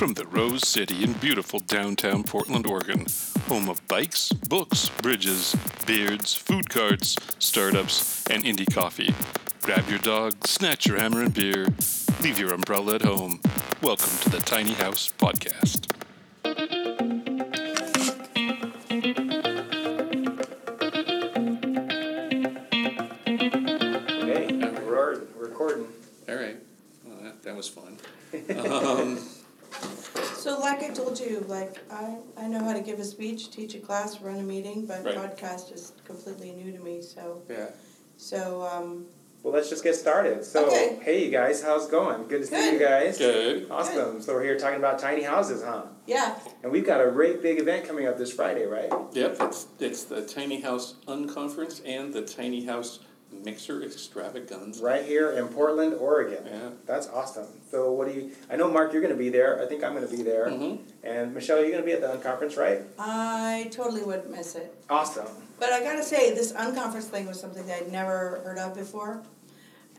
From the Rose City in beautiful downtown Portland, Oregon, home of bikes, books, bridges, beards, food carts, startups, and indie coffee. Grab your dog, snatch your hammer and beer, leave your umbrella at home. Welcome to the Tiny House Podcast. I told you, like I, I know how to give a speech, teach a class, run a meeting, but Right. podcast is completely new to me, so, yeah. so, um, Well, let's just get started. So, Okay. hey, you guys, how's it going? Good to see you Good. guys. Good. Awesome. So we're here talking about tiny houses, huh? yeah, And we've got a great big event coming up this Friday, right? Yep, it's, it's the Tiny House Unconference and the Tiny House Mixer Extravaganza. Right here in Portland, Oregon. Yeah. That's awesome. So, what do you? I know, Mark, you're going to be there. I think I'm going to be there. Mhm. And Michelle, you're going to be at the unconference, right? I totally wouldn't miss it. Awesome. But I gotta say, this unconference thing was something that I'd never heard of before.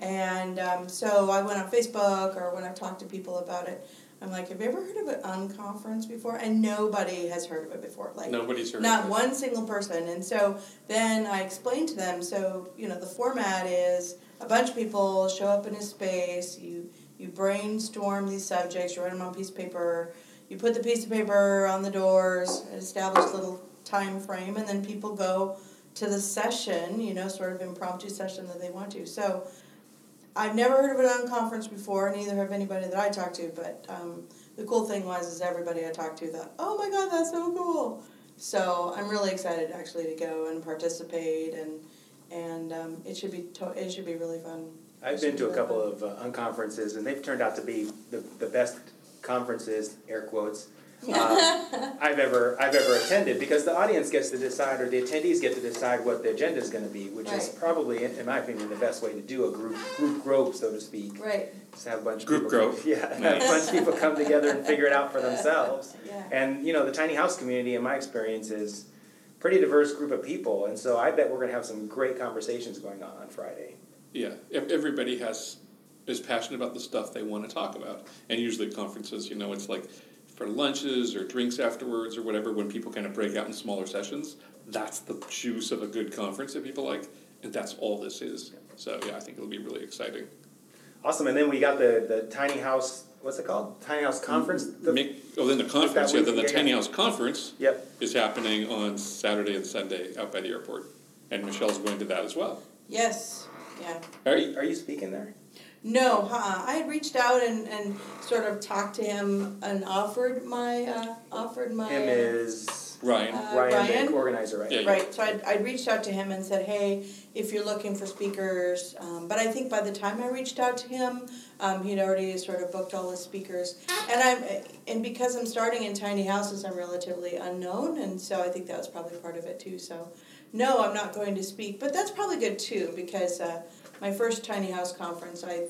And um, so I went on Facebook or when I talked to people about it, I'm like, have you ever heard of an unconference before? And nobody has heard of it before. Like, Nobody's heard not of it. one single person. And so then I explained to them, so, you know, the format is a bunch of people show up in a space, you, you brainstorm these subjects, you write them on a piece of paper, you put the piece of paper on the doors, establish a little time frame, and then people go to the session, you know, sort of impromptu session that they want to. So I've never heard of an unconference before, neither have anybody that I talked to, but um, the cool thing was is everybody I talked to thought, oh my god, that's so cool. So I'm really excited actually to go and participate, and and um, it should be to- it should be really fun. I've been to a couple of uh, unconferences, and they've turned out to be the, the best conferences, air quotes, uh, I've ever I've ever attended because the audience gets to decide, or the attendees get to decide what the agenda is going to be, which is probably, in, in my opinion, the best way to do a group group grow, so to speak. Right. Just have a bunch of Group people growth. yeah, have a bunch of people come together and figure it out for themselves. Yeah. And you know, the tiny house community, in my experience, is pretty diverse group of people, and so I bet we're going to have some great conversations going on on Friday. Yeah, ev- everybody has is passionate about the stuff they want to talk about, and usually at conferences, you know, it's like for lunches or drinks afterwards or whatever. When people kind of break out in smaller sessions, that's the juice of a good conference that people like, and that's all this is. So yeah, I think it'll be really exciting. Awesome, and then we got the the tiny house. What's it called? Tiny house conference. The- Make, oh, then the conference, yeah, then the yeah, tiny yeah. house conference Yep. is happening on Saturday and Sunday out by the airport, and Michelle's going to that as well. Yes. Yeah. Are you, are you speaking there? No, uh I had reached out and, and sort of talked to him and offered my uh, offered my Him is Ryan, Uh, Ryan, Ryan? the organizer, right? Yeah, Right, so I'd, I'd reached out to him and said, hey, if you're looking for speakers, um, but I think by the time I reached out to him, um, he'd already sort of booked all his speakers. And I'm, and because I'm starting in tiny houses, I'm relatively unknown, and so I think that was probably part of it too, so. No, I'm not going to speak, but that's probably good too, because, uh, my first tiny house conference, I,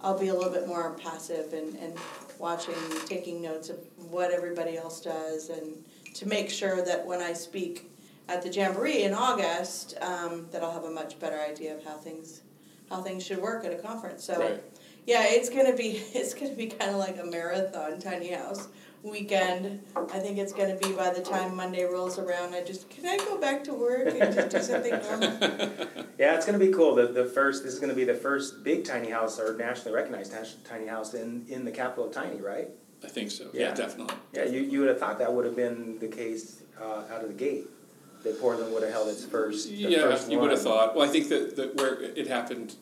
I'll be a little bit more passive and, and watching, taking notes of what everybody else does, and to make sure that when I speak at the Jamboree in August, um, that I'll have a much better idea of how things, how things should work at a conference. So, Right. yeah, it's gonna be it's gonna be kind of like a marathon tiny house weekend. I think it's gonna be by the time Monday rolls around. I just can I go back to work and just do something normal? Yeah, it's going to be cool. The, the first this is going to be the first big tiny house or nationally recognized tiny house in, in the capital of tiny, right? I think so. Yeah, Yeah. definitely. Yeah, you, you would have thought that would have been the case uh, out of the gate. That Portland would have held its first. Yeah, first you would have thought. Well, I think that, that where it happened,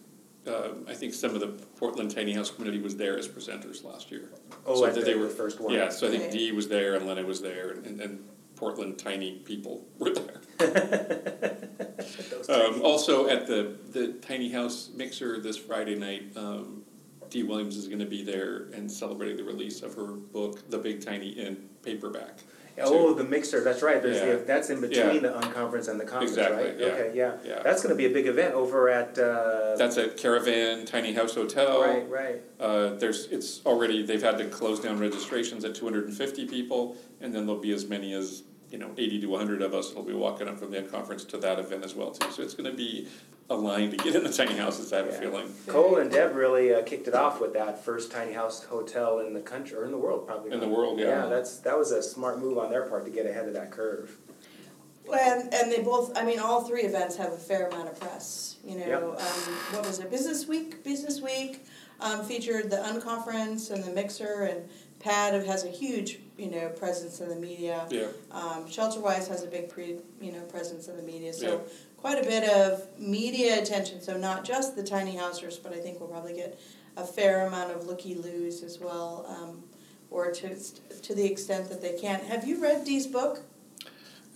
um, I think some of the Portland Tiny House community was there as presenters last year. Oh, so at that the, they were the first one. Yeah, so I think Right. Dee was there and Lina was there, and, and, and Portland Tiny people were there. Um, also at the the Tiny House Mixer this Friday night, um, Dee Williams is going to be there and celebrating the release of her book, The Big Tiny, in paperback. Oh, the mixer. That's right. There's Yeah. the, that's in between Yeah. the unconference and the conference, Exactly, right? yeah. Okay, yeah. Yeah. That's going to be a big event over at. Uh, That's at Caravan Tiny House Hotel. right, right. Uh, there's it's already they've had to close down registrations at 250 people, and then there'll be as many as you know 80 to 100 of us will be walking up from the conference to that event as well too. So it's going to be aligned to get in the tiny houses. I have a feeling. Kol and Deb really uh, kicked it off with that first tiny house hotel in the country or in the world, probably. In the world, yeah. Yeah, that's that was a smart move on their part to get ahead of that curve. And, and they both, I mean, all three events have a fair amount of press. You know, Yep. um, what was it? Business Week. Business Week um, featured the Unconference and the Mixer, and Pad has a huge, you know, presence in the media. Yeah. Um, Shelterwise has a big pre, you know, presence in the media. So Yeah. Quite a bit of media attention. So not just the tiny housers, but I think we'll probably get a fair amount of looky loos as well, um, or to to the extent that they can. Have you read Dee's book?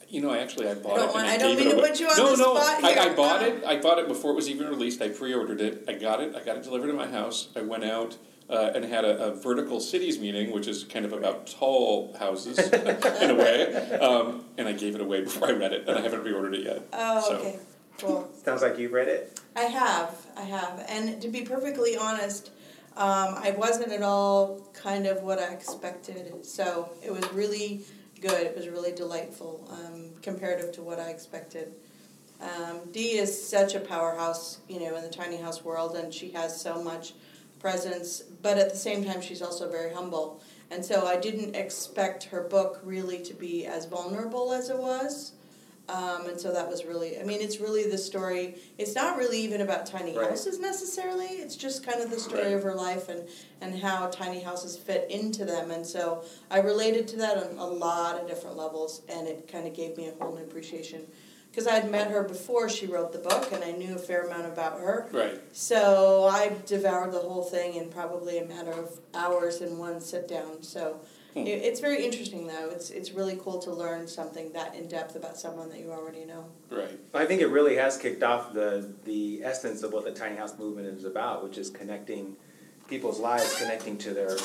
You know, I actually I bought don't it. want- I, I don't mean to away. put you on no, the no, spot I, here. I bought it. I bought it before it was even released. I pre-ordered it. I got it. I got it delivered to my house. I went out uh, and had a, a vertical cities meeting, which is kind of about tall houses in a way. Um, and I gave it away before I read it, and I haven't pre-ordered it yet. Oh, So- okay, cool. Sounds like you've read it. I have, I have, and to be perfectly honest, um, I wasn't at all kind of what I expected. So it was really good. It was really delightful, um, comparative to what I expected. Um, Dee is such a powerhouse, you know, in the tiny house world, and she has so much presence. But at the same time, she's also very humble, and so I didn't expect her book really to be as vulnerable as it was. Um, and so that was really, I mean, it's really the story. It's not really even about tiny Right. houses necessarily. It's just kind of the story Right. of her life and, and how tiny houses fit into them. And so I related to that on a lot of different levels, and it kind of gave me a whole new appreciation. Because I'd met her before she wrote the book, and I knew a fair amount about her. Right. So I devoured the whole thing in probably a matter of hours in one sit down. So Hmm. it, it's very interesting, though. It's it's really cool to learn something that in depth about someone that you already know. Right. I think it really has kicked off the the essence of what the tiny house movement is about, which is connecting people's lives, connecting to their, their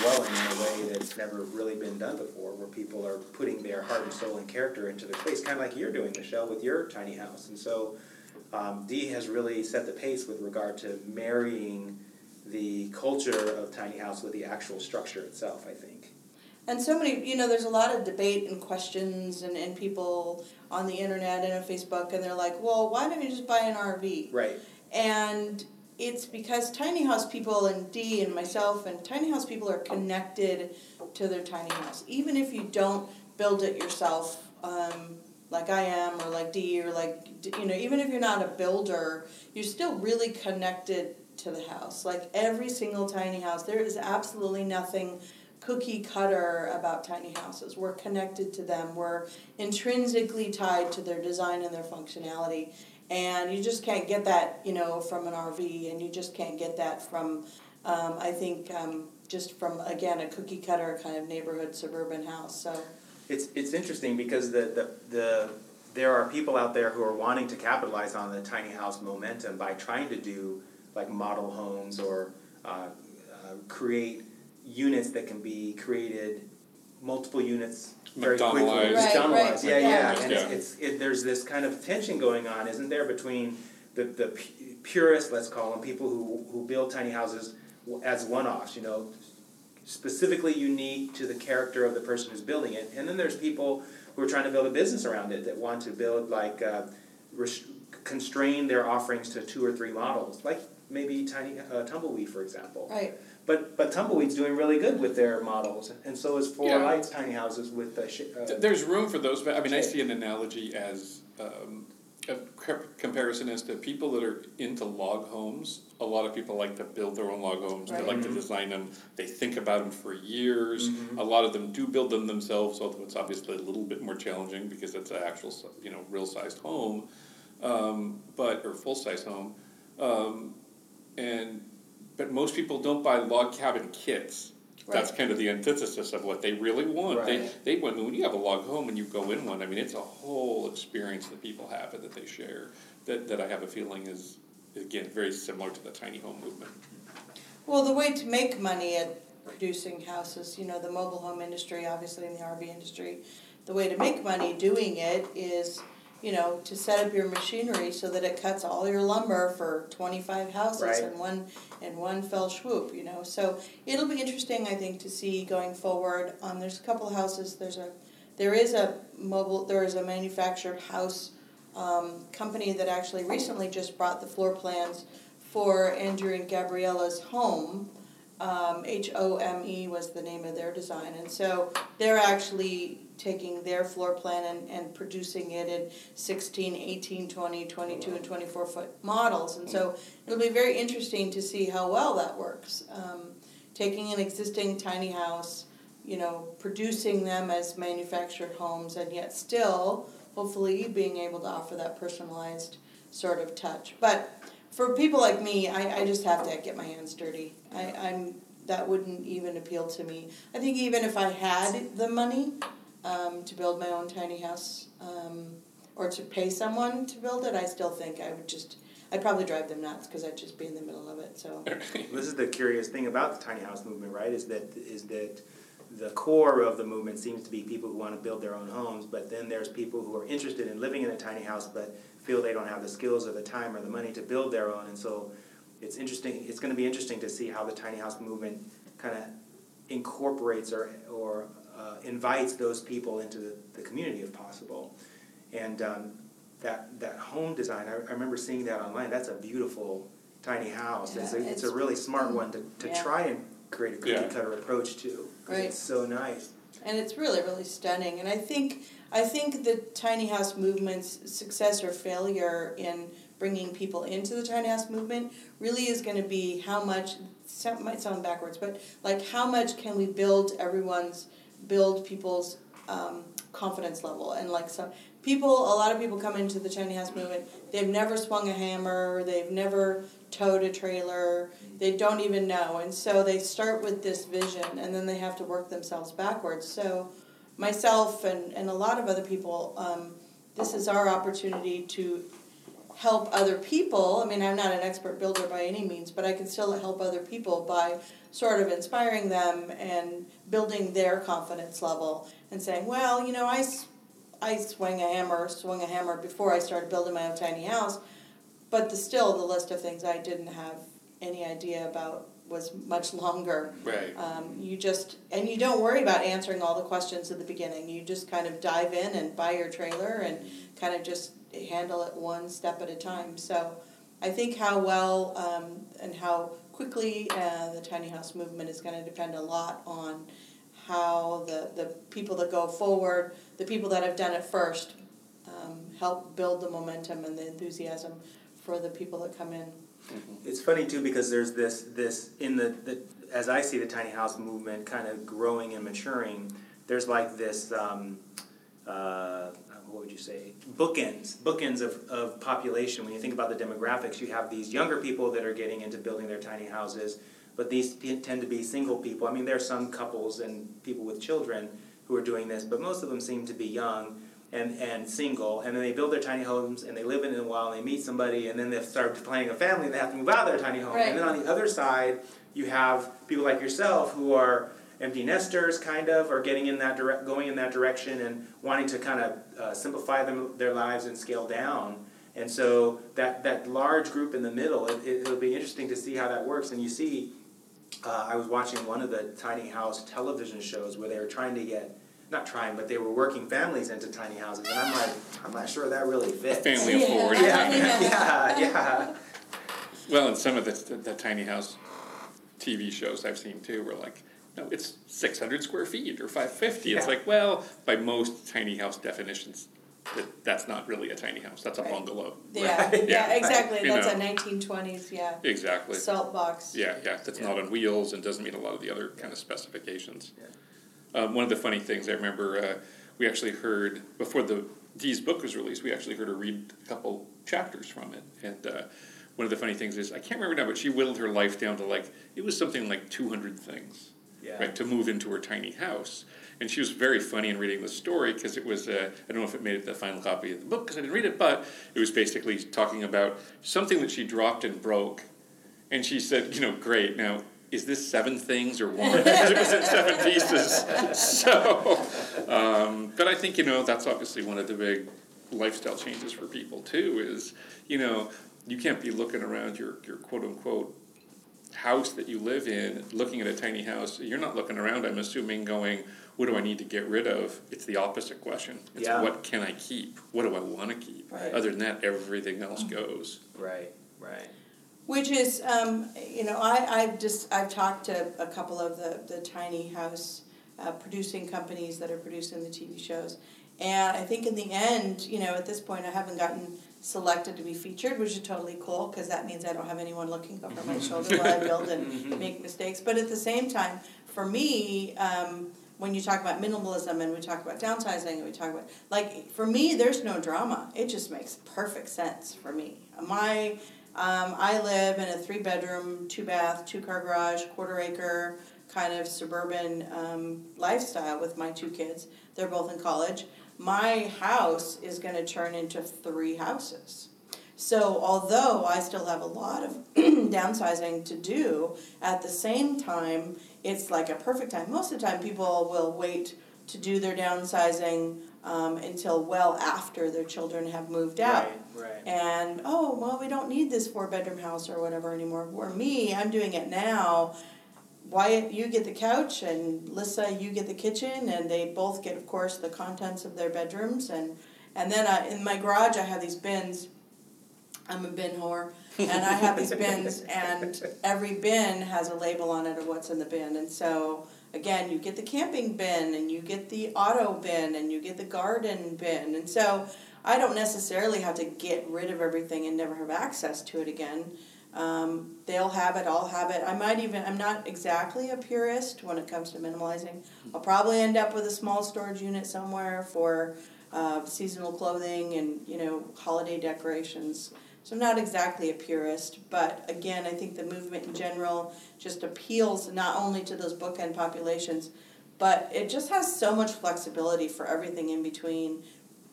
dwelling in a way that's never really been done before, where people are putting their heart and soul and character into their place, kind of like you're doing, Michelle, with your tiny house. And so, um, Dee has really set the pace with regard to marrying the culture of tiny house with the actual structure itself. I think. And so many, you know, there's a lot of debate and questions and, and people on the internet and on Facebook, and they're like, well, why don't you just buy an RV? Right. And it's because tiny house people and Dee and myself and tiny house people are connected to their tiny house. Even if you don't build it yourself, um, like I am, or like Dee, or like, you know, even if you're not a builder, you're still really connected to the house. Like every single tiny house, there is absolutely nothing cookie cutter about tiny houses. We're connected to them. We're intrinsically tied to their design and their functionality. And you just can't get that, you know, from an RV, and you just can't get that from, um, I think, um, just from again a cookie cutter kind of neighborhood suburban house. So It's it's interesting because the, the the there are people out there who are wanting to capitalize on the tiny house momentum by trying to do like model homes or uh, uh, create units that can be created multiple units very quickly. McDonaldized. Right, McDonaldized, right, yeah, yeah. yeah. And it's, it's it, there's this kind of tension going on, isn't there, between the the pu- purists, let's call them, people who who build tiny houses as one-offs, you know, specifically unique to the character of the person who's building it. And then there's people who are trying to build a business around it that want to build like uh, res- constrain their offerings to two or three models, like maybe tiny uh, tumbleweed, for example. right, But but tumbleweed's doing really good with their models, and so is Four Yeah. Lights Tiny Houses with the. Sh- uh, There's room for those, but I mean, I see an analogy as um, a comparison as to people that are into log homes. A lot of people like to build their own log homes. They like to Mhm. design them. They think about them for years. Mhm. A lot of them do build them themselves, although it's obviously a little bit more challenging because it's an actual, you know, real sized home, um, but or full size home, um, and but most people don't buy log cabin kits. That's kind of the antithesis of what they really want. They Right. they when when you have a log home and you go in one, I mean it's a whole experience that people have and that they share. That that I have a feeling is again very similar to the tiny home movement. Well, the way to make money at producing houses, you know, the mobile home industry, obviously, in the RV industry, the way to make money doing it is, you know, to set up your machinery so that it cuts all your lumber for twenty five houses Right. in one in one fell swoop. You know, so it'll be interesting, I think, to see going forward. Um, there's a couple of houses. There's a there is a mobile there is a manufactured house um, company that actually recently just brought the floor plans for Andrew and Gabriella's home. Um, H O M E was the name of their design, and so they're actually taking their floor plan and, and producing it in 16, 18, 20, 22, and 24 foot models. And so it'll be very interesting to see how well that works. Um, taking an existing tiny house, you know, producing them as manufactured homes, and yet still, hopefully, being able to offer that personalized sort of touch. But for people like me, I, I just have to get my hands dirty. I, I'm that wouldn't even appeal to me. I think even if I had the money um, to build my own tiny house um, or to pay someone to build it, I still think I would just I'd probably drive them nuts because I'd just be in the middle of it. So this is the curious thing about the tiny house movement, right? Is that is that the core of the movement seems to be people who want to build their own homes, but then there's people who are interested in living in a tiny house but feel they don't have the skills or the time or the money to build their own, and so it's interesting. It's going to be interesting to see how the tiny house movement kind of incorporates or or uh, invites those people into the, the community if possible, and um, that that home design. I, I remember seeing that online. That's a beautiful tiny house. Yeah, it's, a, it's, it's- a really smart one to, to Yeah. try and create a cookie Yeah. cutter approach to. 'cause Right. It's so nice. and it's really really stunning. And I think I think the tiny house movement's success or failure in bringing people into the tiny house movement really is going to be how much. Sound, might sound backwards, but like how much can we build everyone's build people's um, confidence level. And like some people a lot of people come into the tiny house movement they've never swung a hammer they've never towed a trailer they don't even know. And so they start with this vision and then they have to work themselves backwards. So myself and, and a lot of other people um, this is our opportunity to help other people i mean i'm not an expert builder by any means but i can still help other people by sort of inspiring them and building their confidence level and saying well you know I, I swung a hammer swung a hammer before i started building my own tiny house but the, still the list of things i didn't have any idea about was much longer Right. um, you just and you don't worry about answering all the questions at the beginning. You just kind of dive in and buy your trailer and kind of just handle it one step at a time. So I think how well um, and how quickly uh, the tiny house movement is going to depend a lot on how the, the people that go forward, the people that have done it first, um, help build the momentum and the enthusiasm for the people that come in. It's funny too because there's this this in the, the as I see the tiny house movement kind of growing and maturing. There's like this. Um, uh, what would you say? Bookends, bookends of, of population. When you think about the demographics, you have these younger people that are getting into building their tiny houses, but these t- tend to be single people. I mean, there are some couples and people with children who are doing this, but most of them seem to be young and, and single, and then they build their tiny homes and they live in it a while and they meet somebody and then they start planning a family and they have to move out of their tiny home. Right. And then on the other side, you have people like yourself who are empty nesters, kind of, are getting in that direct, going in that direction and wanting to kind of uh, simplify them, their lives and scale down. And so that, that large group in the middle, it, it, it'll be interesting to see how that works. And you see, uh, I was watching one of the tiny house television shows where they were trying to get, not trying, but they were working families into tiny houses. And I'm like, I'm not sure that really fits. Family Yeah. of four. Yeah, yeah, yeah. Well, and some of the, the, the tiny house TV shows I've seen too were like, no, it's 600 square feet or 550. It's like, well, by most tiny house definitions, that, that's not really a tiny house. That's a Right. bungalow. Yeah, Right. yeah, Yeah. exactly. You That's know. a nineteen twenties, yeah. Exactly. Salt box. Yeah, yeah. That's not on wheels and doesn't meet a lot of the other kind of specifications. Yeah. Um, one of the funny things I remember, uh, we actually heard before the Dee's book was released. We actually heard her read a couple chapters from it, and uh, one of the funny things is I can't remember now, but she whittled her life down to like it was something like two hundred things, Yeah. right, to move into her tiny house. And she was very funny in reading the story because it was uh, I don't know if it made it the final copy of the book because I didn't read it, but it was basically talking about something that she dropped and broke, and she said, you know, great now. Is this seven things or one? It was in seven pieces. So, um, but I think you know that's obviously one of the big lifestyle changes for people too. Is you know you can't be looking around your your quote unquote house that you live in, looking at a tiny house, you're not looking around. I'm assuming going, what do I need to get rid of? It's the opposite question. It's Yeah. what can I keep? What do I want to keep? Right. Other than that, everything else goes. Right, right. Which is, um, you know, I, I've just, I've talked to a couple of the, the tiny house uh, producing companies that are producing the TV shows. And I think in the end, you know, at this point, I haven't gotten selected to be featured, which is totally cool because that means I don't have anyone looking over my shoulder while I build and make mistakes. But at the same time, for me, um, when you talk about minimalism and we talk about downsizing and we talk about like for me, there's no drama. It just makes perfect sense for me. My um, I live in a three bedroom, two bath, two car garage, quarter acre kind of suburban um, lifestyle with my two kids. They're both in college. My house is going to turn into three houses. So, although I still have a lot of downsizing to do, at the same time, it's like a perfect time. Most of the time, people will wait to do their downsizing um, until well after their children have moved out Right, right. and oh well we don't need this four bedroom house or whatever anymore for me i'm doing it now wyatt you get the couch and lissa you get the kitchen and they both get of course the contents of their bedrooms and and then I, in my garage i have these bins i'm a bin whore and i have these bins and every bin has a label on it of what's in the bin and so again you get the camping bin and you get the auto bin and you get the garden bin and so I don't necessarily have to get rid of everything and never have access to it again. Um, they'll have it, I'll have it. I might even, I'm not exactly a purist when it comes to minimalizing. I'll probably end up with a small storage unit somewhere for uh, seasonal clothing and, you know, holiday decorations. So I'm not exactly a purist, but again, I think the movement in general just appeals not only to those bookend populations, but it just has so much flexibility for everything in between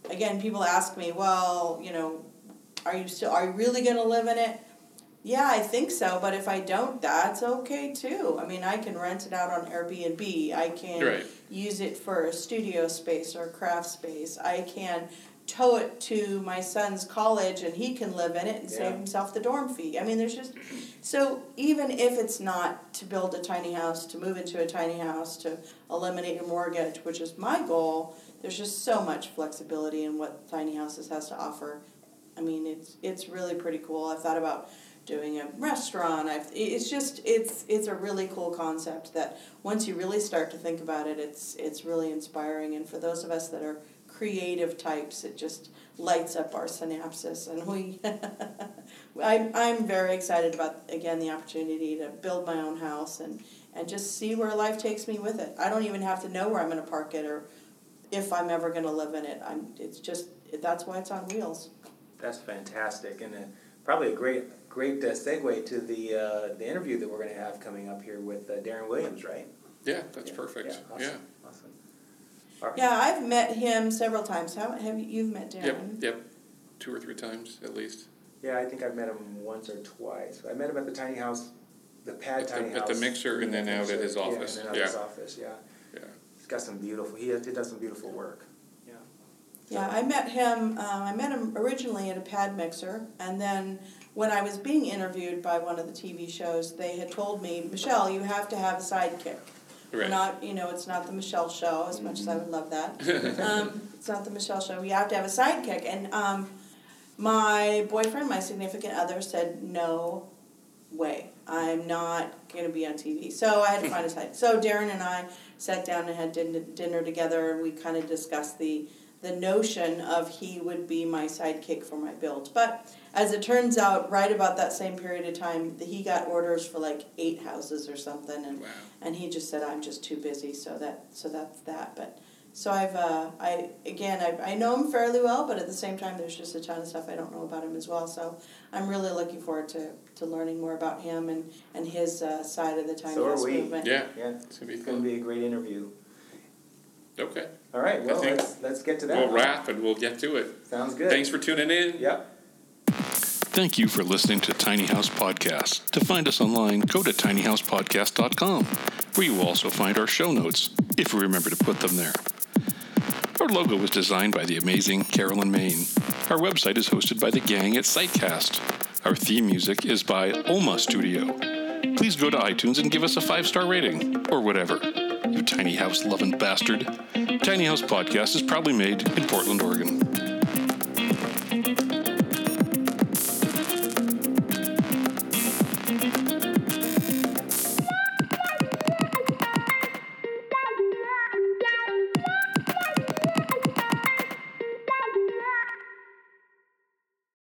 again, people ask me, well, you know, are you still are you really going to live in it? Yeah, I think so, but if I don't, that's okay too. I mean, I can rent it out on Airbnb. I can Right. use it for a studio space or craft space. I can tow it to my son's college and he can live in it and save himself the dorm fee. I mean, there's just so even if it's not to build a tiny house, to move into a tiny house, to eliminate your mortgage, which is my goal, there's just so much flexibility in what tiny houses has to offer. I mean, it's it's really pretty cool. I've thought about doing a restaurant. I've it's just it's it's a really cool concept that once you really start to think about it, it's it's really inspiring. And for those of us that are creative types, it just lights up our synapses, and we. I'm I'm very excited about again the opportunity to build my own house and and just see where life takes me with it. I don't even have to know where I'm going to park it or if I'm ever going to live in it. I'm it's just that's why it's on wheels. That's fantastic, and uh, probably a great, great uh, segue to the uh, the interview that we're going to have coming up here with uh, Darren Williams, right? Yeah, that's Yeah, perfect. Yeah, Yeah. awesome, awesome. Yeah, I've met him several times. How have you, you've met Darren? Yep. yep, Two or three times at least. Yeah, I think I've met him once or twice. I met him at the tiny house, the pad At the- tiny at house. At the mixer and then out at his Yeah, office. and then out Yeah. his office. Yeah, Yeah. he's got some beautiful. He, he does some beautiful work. Yeah. Yeah, I met him. Um, I met him originally at a pad mixer, and then when I was being interviewed by one of the TV shows, they had told me, Michelle, you have to have a sidekick. We're Right. not, you know, it's not the Michelle show, as much as I would love that. um, it's not the Michelle show. You have to have a sidekick, and um, my boyfriend, my significant other, said no way. I'm not going to be on TV. So I had to find a side. So Darren and I sat down and had din- dinner together, and we kind of discussed the the notion of he would be my sidekick for my build. But as it turns out, right about that same period of time, he got orders for like eight houses or something, and Wow. and he just said I'm just too busy. So that so that's that. But so I've uh, I again I, I know him fairly well, but at the same time there's just a ton of stuff I don't know about him as well. So I'm really looking forward to, to learning more about him and and his uh, side of the tiny So are we. movement. Yeah. Yeah, It's gonna be it's going to be a great interview. Okay. All right, well, let's, let's get to that. We'll wrap and we'll get to it. Sounds good. Thanks for tuning in. Yep. Thank you for listening to Tiny House Podcast. To find us online, go to tinyhousepodcast.com, where you will also find our show notes, if we remember to put them there. Our logo was designed by the amazing Carolyn Main. Our website is hosted by the gang at Sitecast. Our theme music is by Oma Studio. please go to iTunes and give us a five star rating, or whatever. Tiny house loving bastard. Tiny House Podcast is proudly made in Portland, Oregon.